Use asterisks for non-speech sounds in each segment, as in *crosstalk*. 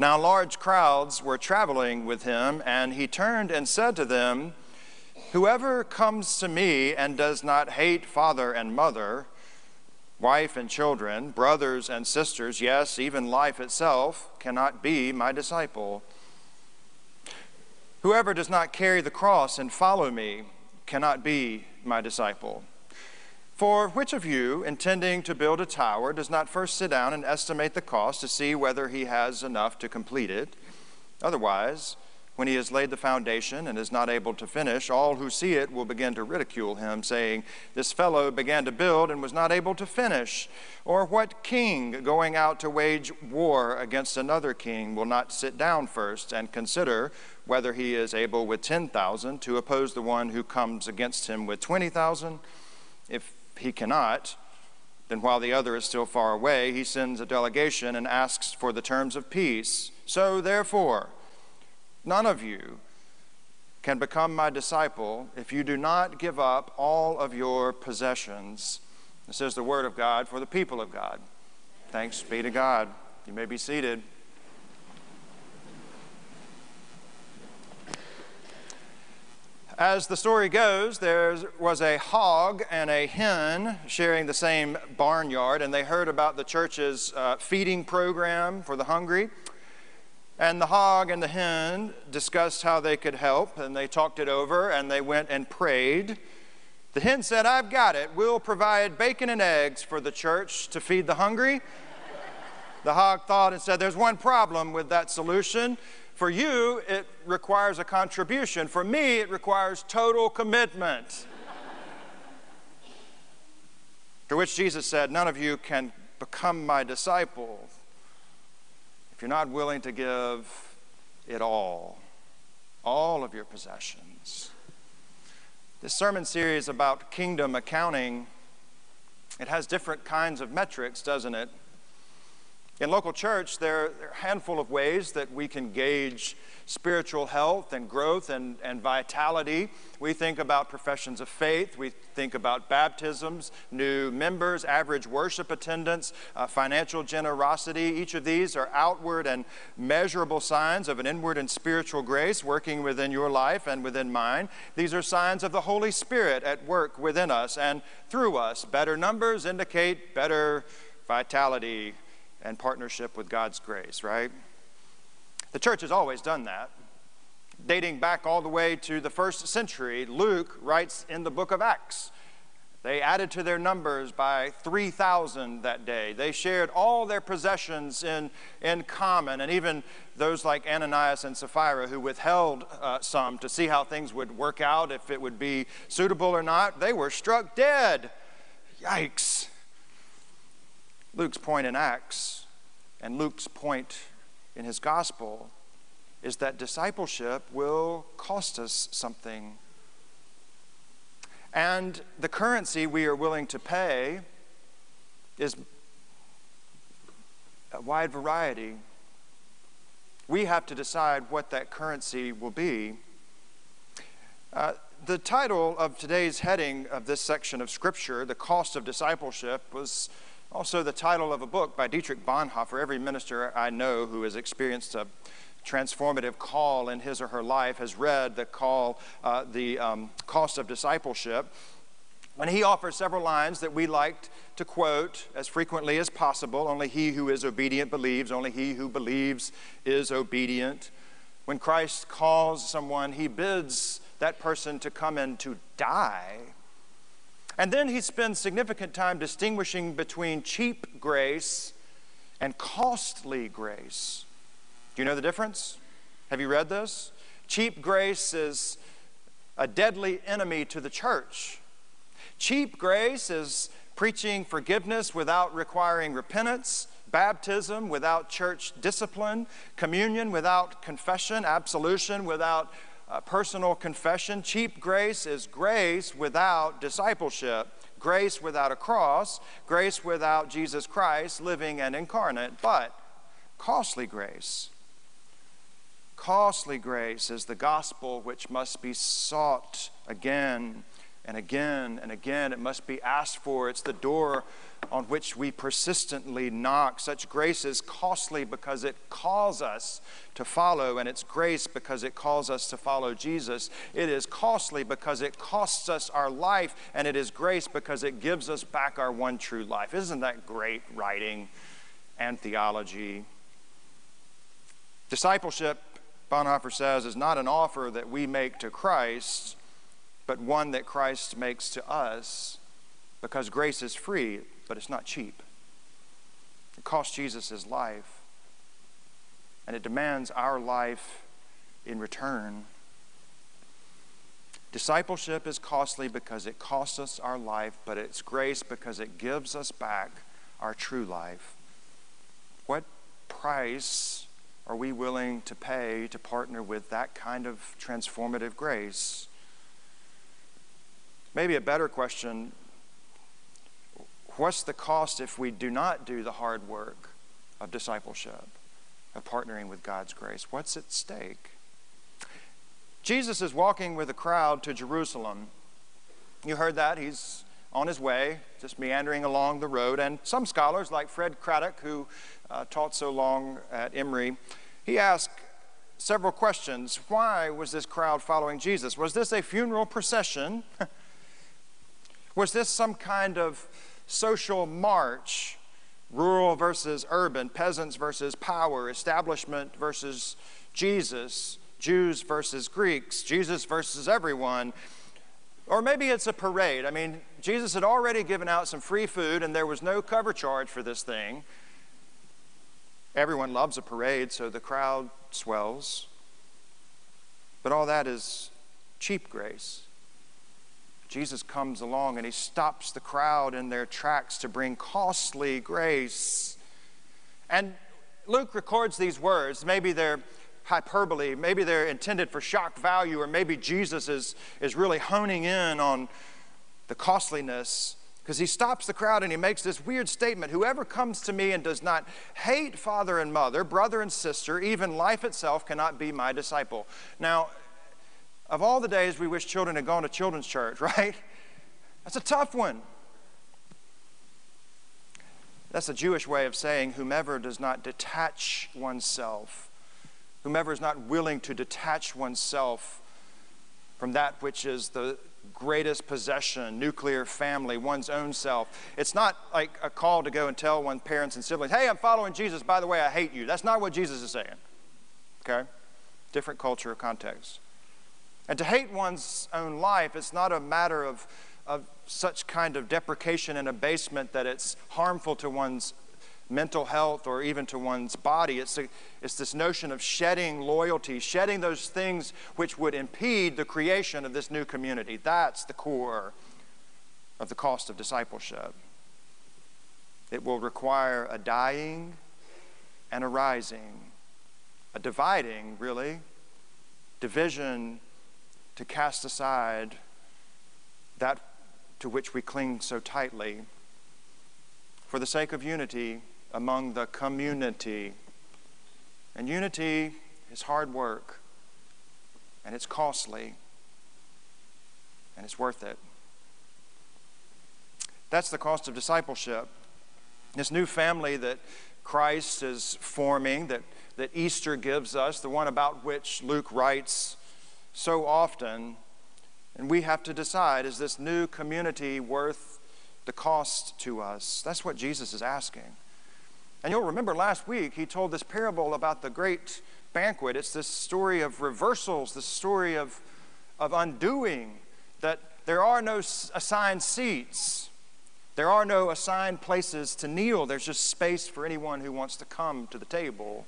Now, large crowds were traveling with him, and he turned and said to them, Whoever comes to me and does not hate father and mother, wife and children, brothers and sisters, yes, even life itself, cannot be my disciple. Whoever does not carry the cross and follow me cannot be my disciple. For which of you, intending to build a tower, does not first sit down and estimate the cost to see whether he has enough to complete it? Otherwise, when he has laid the foundation and is not able to finish, all who see it will begin to ridicule him, saying, This fellow began to build and was not able to finish. Or what king, going out to wage war against another king, will not sit down first and consider whether he is able with 10,000 to oppose the one who comes against him with 20,000? If he cannot, then while the other is still far away, he sends a delegation and asks for the terms of peace. So, therefore, none of you can become my disciple if you do not give up all of your possessions. This is the word of God for the people of God. Thanks be to God. You may be seated. As the story goes, there was a hog and a hen sharing the same barnyard, and they heard about the church's uh, feeding program for the hungry. And the hog and the hen discussed how they could help, and they talked it over, and they went and prayed. The hen said, I've got it. We'll provide bacon and eggs for the church to feed the hungry. The hog thought and said, There's one problem with that solution. For you, it requires a contribution. For me, it requires total commitment. to which Jesus said, None of you can become my disciple if you're not willing to give it all, all of your possessions. This sermon series about kingdom accounting, it has different kinds of metrics, doesn't it? In local church, there are a handful of ways that we can gauge spiritual health and growth and, and vitality. We think about professions of faith, we think about baptisms, new members, average worship attendance, uh, financial generosity. Each of these are outward and measurable signs of an inward and spiritual grace working within your life and within mine. These are signs of the Holy Spirit at work within us and through us. Better numbers indicate better vitality and partnership with God's grace, right? The church has always done that. Dating back all the way to the first century, Luke writes in the book of Acts. They added to their numbers by 3,000 that day. They shared all their possessions in, in common, and even those like Ananias and Sapphira who withheld uh, some to see how things would work out, if it would be suitable or not, they were struck dead. Yikes. Luke's point in Acts and Luke's point in his gospel is that discipleship will cost us something. And the currency we are willing to pay is a wide variety. We have to decide what that currency will be. Uh, the title of today's heading of this section of Scripture, The Cost of Discipleship, was also, the title of a book by Dietrich Bonhoeffer. Every minister I know who has experienced a transformative call in his or her life has read the call, uh, The um, Cost of Discipleship. And he offers several lines that we like to quote as frequently as possible. Only he who is obedient believes, only he who believes is obedient. When Christ calls someone, he bids that person to come and to die and then he spends significant time distinguishing between cheap grace and costly grace. Do you know the difference? Have you read this? Cheap grace is a deadly enemy to the church. Cheap grace is preaching forgiveness without requiring repentance, baptism without church discipline, communion without confession, absolution without uh, personal confession. Cheap grace is grace without discipleship, grace without a cross, grace without Jesus Christ living and incarnate, but costly grace. Costly grace is the gospel which must be sought again and again and again. It must be asked for. It's the door on which we persistently knock. Such grace is costly because it calls us to follow, and it's grace because it calls us to follow Jesus. It is costly because it costs us our life, and it is grace because it gives us back our one true life. Isn't that great writing and theology? Discipleship, Bonhoeffer says, is not an offer that we make to Christ, but one that Christ makes to us because grace is free but it's not cheap. It cost Jesus his life, and it demands our life in return. Discipleship is costly because it costs us our life, but it's grace because it gives us back our true life. What price are we willing to pay to partner with that kind of transformative grace? Maybe a better question What's the cost if we do not do the hard work of discipleship, of partnering with God's grace? What's at stake? Jesus is walking with a crowd to Jerusalem. You heard that. He's on his way, just meandering along the road. And some scholars, like Fred Craddock, who uh, taught so long at Emory, he asked several questions. Why was this crowd following Jesus? Was this a funeral procession? *laughs* was this some kind of social march rural versus urban, peasants versus power, establishment versus Jesus, Jews versus Greeks, Jesus versus everyone. Or maybe it's a parade. I mean, Jesus had already given out some free food and there was no cover charge for this thing. Everyone loves a parade, so the crowd swells. But all that is cheap grace. Jesus comes along and he stops the crowd in their tracks to bring costly grace. And Luke records these words. Maybe they're hyperbole, maybe they're intended for shock value, or maybe Jesus is, is really honing in on the costliness. Because he stops the crowd and he makes this weird statement Whoever comes to me and does not hate father and mother, brother and sister, even life itself, cannot be my disciple. Now, of all the days we wish children had gone to children's church, *laughs* right? That's a tough one. That's a Jewish way of saying whomever does not detach oneself, whomever is not willing to detach oneself from that which is the greatest possession, nuclear family, one's own self. It's not like a call to go and tell one's parents and siblings, hey, I'm following Jesus. By the way, I hate you. That's not what Jesus is saying. Okay? Different culture, context. And to hate one's own life, it's not a matter of, of such kind of deprecation and abasement that it's harmful to one's mental health or even to one's body. It's, a, it's this notion of shedding loyalty, shedding those things which would impede the creation of this new community. That's the core of the cost of discipleship. It will require a dying and a rising, a dividing, really, division to cast aside that to which we cling so tightly for the sake of unity among the community. And unity is hard work, and it's costly, and it's worth it. That's the cost of discipleship. This new family that Christ is forming, that, that Easter gives us, the one about which Luke writes so often, and we have to decide is this new community worth the cost to us? That's what Jesus is asking. And you'll remember last week he told this parable about the great banquet. It's this story of reversals, this story of, of undoing, that there are no assigned seats. There are no assigned places to kneel. There's just space for anyone who wants to come to the table.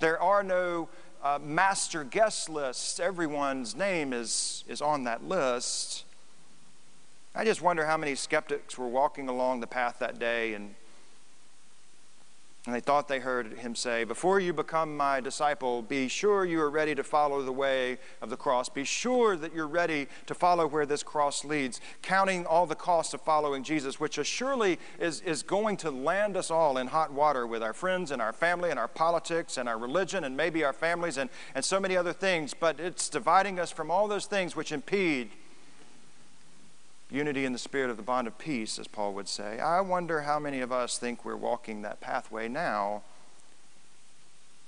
There are no uh, master guest list. Everyone's name is, is on that list. I just wonder how many skeptics were walking along the path that day and and they thought they heard him say, Before you become my disciple, be sure you are ready to follow the way of the cross. Be sure that you're ready to follow where this cross leads, counting all the costs of following Jesus, which surely is, is going to land us all in hot water with our friends and our family and our politics and our religion and maybe our families and, and so many other things. But it's dividing us from all those things which impede unity in the spirit of the bond of peace, as Paul would say. I wonder how many of us think we're walking that pathway now.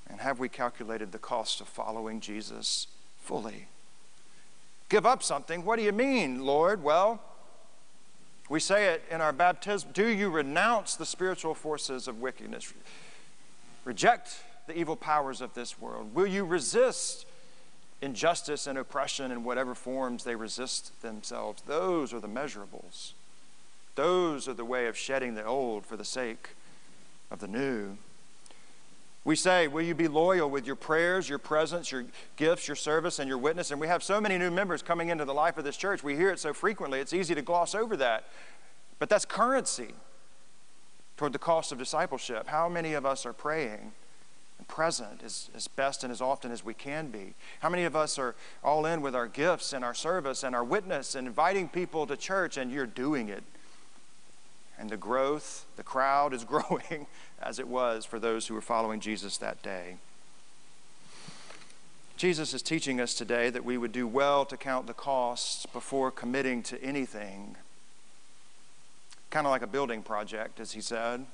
And have we calculated the cost of following Jesus fully? Give up something? What do you mean, Lord? Well, we say it in our baptism Do you renounce the spiritual forces of wickedness? Reject the evil powers of this world? Will you resist injustice and oppression in whatever forms they resist themselves. Those are the measurables. Those are the way of shedding the old for the sake of the new. We say, Will you be loyal with your prayers, your presence, your gifts, your service, and your witness? And we have so many new members coming into the life of this church. We hear it so frequently, it's easy to gloss over that. But that's currency toward the cost of discipleship. How many of us are praying? Present as, as best and as often as we can be? How many of us are all in with our gifts and our service and our witness and inviting people to church and you're doing it? And the growth, the crowd is *laughs* growing as it was for those who were following Jesus that day. Jesus is teaching us today that we would do well to count the costs before committing to anything. Kind of like a building project, as he said.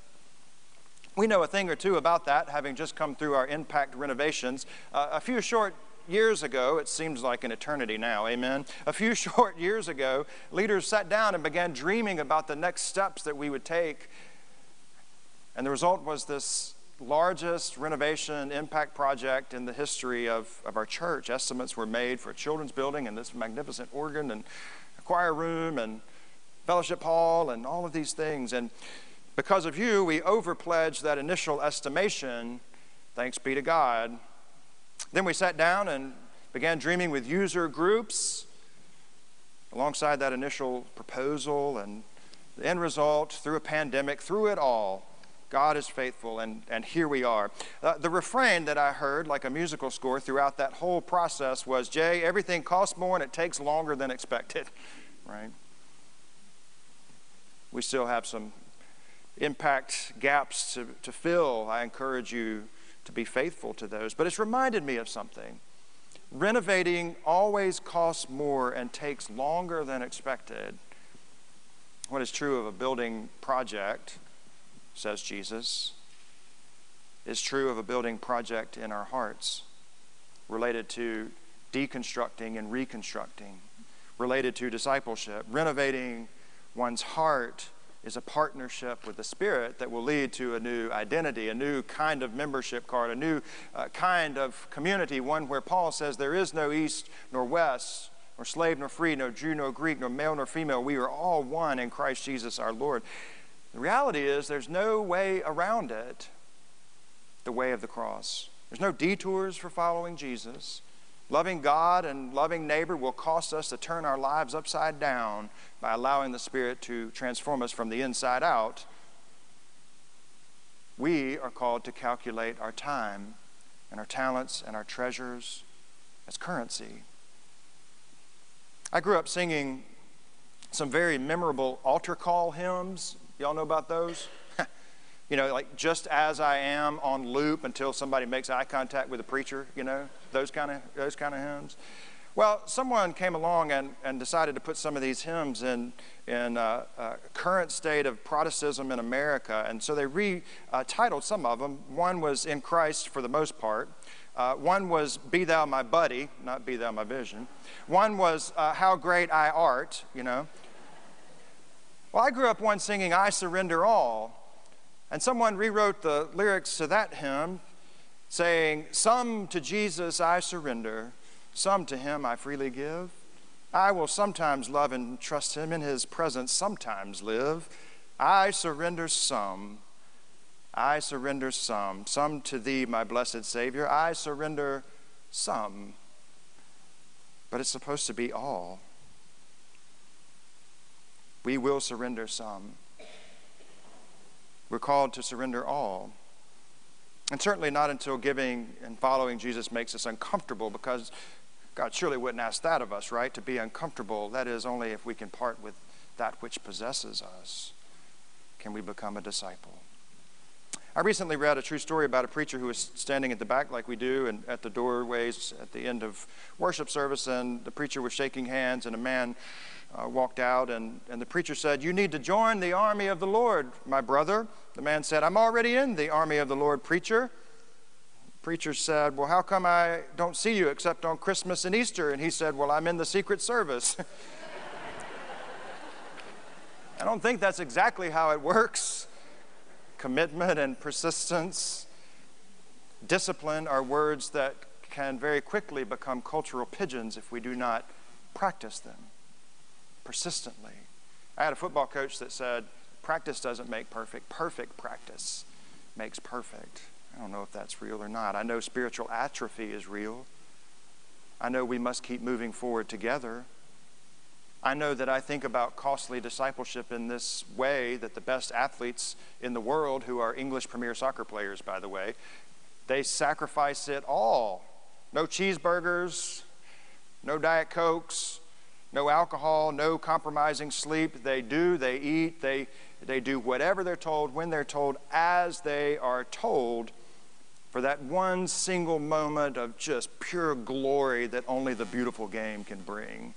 We know a thing or two about that, having just come through our impact renovations. Uh, a few short years ago, it seems like an eternity now, amen. A few *laughs* short years ago, leaders sat down and began dreaming about the next steps that we would take. And the result was this largest renovation impact project in the history of, of our church. Estimates were made for a children's building and this magnificent organ and choir room and fellowship hall and all of these things. And because of you, we overpledged that initial estimation. Thanks be to God. Then we sat down and began dreaming with user groups alongside that initial proposal. And the end result, through a pandemic, through it all, God is faithful, and, and here we are. Uh, the refrain that I heard, like a musical score, throughout that whole process was Jay, everything costs more and it takes longer than expected, *laughs* right? We still have some impact gaps to, to fill, I encourage you to be faithful to those. But it's reminded me of something. Renovating always costs more and takes longer than expected. What is true of a building project, says Jesus, is true of a building project in our hearts related to deconstructing and reconstructing, related to discipleship, renovating one's heart is a partnership with the Spirit that will lead to a new identity, a new kind of membership card, a new uh, kind of community, one where Paul says there is no east nor west, nor slave nor free, nor Jew nor Greek, nor male nor female. We are all one in Christ Jesus our Lord. The reality is there's no way around it, the way of the cross. There's no detours for following Jesus. Loving God and loving neighbor will cost us to turn our lives upside down by allowing the Spirit to transform us from the inside out. We are called to calculate our time and our talents and our treasures as currency. I grew up singing some very memorable altar call hymns. Y'all know about those? You know, like just as I am on loop until somebody makes eye contact with a preacher, you know, those kind of those kind of hymns. Well, someone came along and, and decided to put some of these hymns in, in uh, uh, current state of Protestantism in America, and so they retitled some of them. One was In Christ for the most part. Uh, one was Be Thou My Buddy, not Be Thou My Vision. One was uh, How Great I Art, you know. Well, I grew up one singing I Surrender All, and someone rewrote the lyrics to that hymn saying, Some to Jesus I surrender, some to him I freely give. I will sometimes love and trust him in his presence, sometimes live. I surrender some. I surrender some. Some to thee, my blessed Savior. I surrender some. But it's supposed to be all. We will surrender some. We're called to surrender all. And certainly not until giving and following Jesus makes us uncomfortable, because God surely wouldn't ask that of us, right? To be uncomfortable. That is only if we can part with that which possesses us can we become a disciple. I recently read a true story about a preacher who was standing at the back, like we do, and at the doorways at the end of worship service, and the preacher was shaking hands, and a man uh, walked out, and, and the preacher said, You need to join the army of the Lord, my brother. The man said, I'm already in the army of the Lord, preacher. The preacher said, Well, how come I don't see you except on Christmas and Easter? And he said, Well, I'm in the Secret Service. *laughs* I don't think that's exactly how it works. Commitment and persistence, discipline are words that can very quickly become cultural pigeons if we do not practice them persistently. I had a football coach that said, Practice doesn't make perfect, perfect practice makes perfect. I don't know if that's real or not. I know spiritual atrophy is real. I know we must keep moving forward together. I know that I think about costly discipleship in this way that the best athletes in the world, who are English premier soccer players, by the way, they sacrifice it all. No cheeseburgers, no Diet Cokes, no alcohol, no compromising sleep. They do, they eat, they, they do whatever they're told, when they're told, as they are told, for that one single moment of just pure glory that only the beautiful game can bring.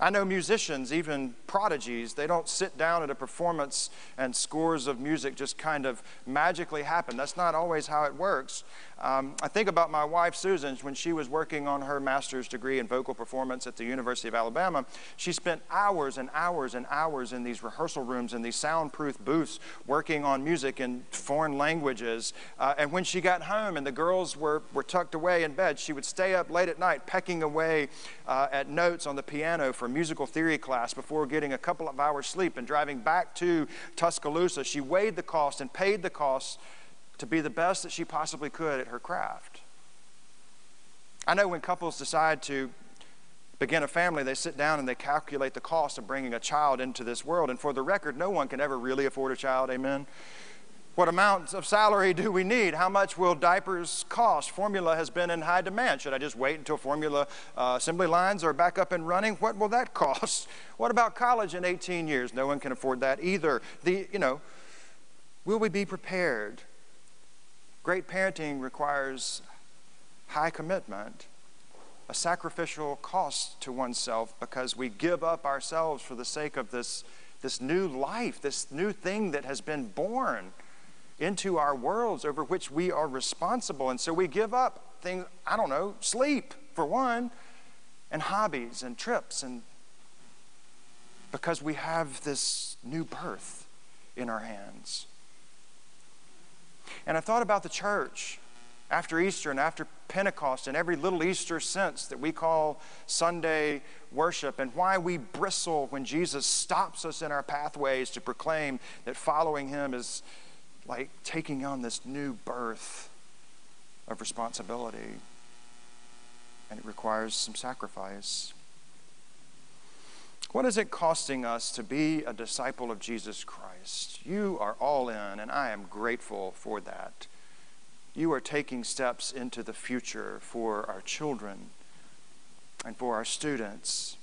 I know musicians, even prodigies, they don't sit down at a performance and scores of music just kind of magically happen. That's not always how it works. Um, I think about my wife, Susan, when she was working on her master's degree in vocal performance at the University of Alabama. She spent hours and hours and hours in these rehearsal rooms and these soundproof booths working on music in foreign languages. Uh, and when she got home and the girls were, were tucked away in bed, she would stay up late at night pecking away uh, at notes on the piano for musical theory class before getting a couple of hours sleep and driving back to Tuscaloosa. She weighed the cost and paid the cost to be the best that she possibly could at her craft. I know when couples decide to begin a family, they sit down and they calculate the cost of bringing a child into this world. And for the record, no one can ever really afford a child, amen? What amount of salary do we need? How much will diapers cost? Formula has been in high demand. Should I just wait until formula uh, assembly lines are back up and running? What will that *laughs* cost? What about college in 18 years? No one can afford that either. The, you know, will we be prepared? Great parenting requires high commitment, a sacrificial cost to oneself because we give up ourselves for the sake of this, this new life, this new thing that has been born into our worlds over which we are responsible. And so we give up things, I don't know, sleep for one, and hobbies and trips, and because we have this new birth in our hands. And I thought about the church after Easter and after Pentecost and every little Easter since that we call Sunday worship and why we bristle when Jesus stops us in our pathways to proclaim that following him is like taking on this new birth of responsibility. And it requires some sacrifice. What is it costing us to be a disciple of Jesus Christ? You are all in, and I am grateful for that. You are taking steps into the future for our children and for our students.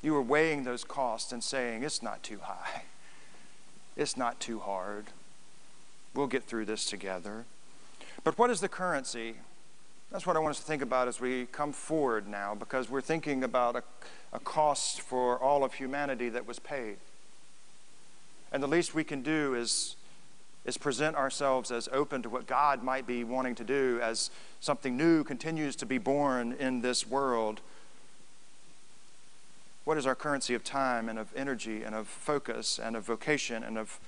You are weighing those costs and saying, it's not too high, *laughs* it's not too hard. We'll get through this together. But what is the currency? That's what I want us to think about as we come forward now, because we're thinking about a, a cost for all of humanity that was paid. And the least we can do is, is present ourselves as open to what God might be wanting to do as something new continues to be born in this world. What is our currency of time and of energy and of focus and of vocation and of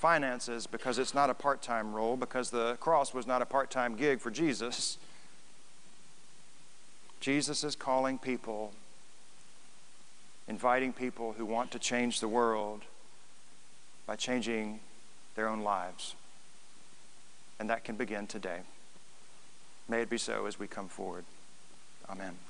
finances because it's not a part time role, because the cross was not a part time gig for Jesus. Jesus is calling people, inviting people who want to change the world by changing their own lives. And that can begin today. May it be so as we come forward. Amen.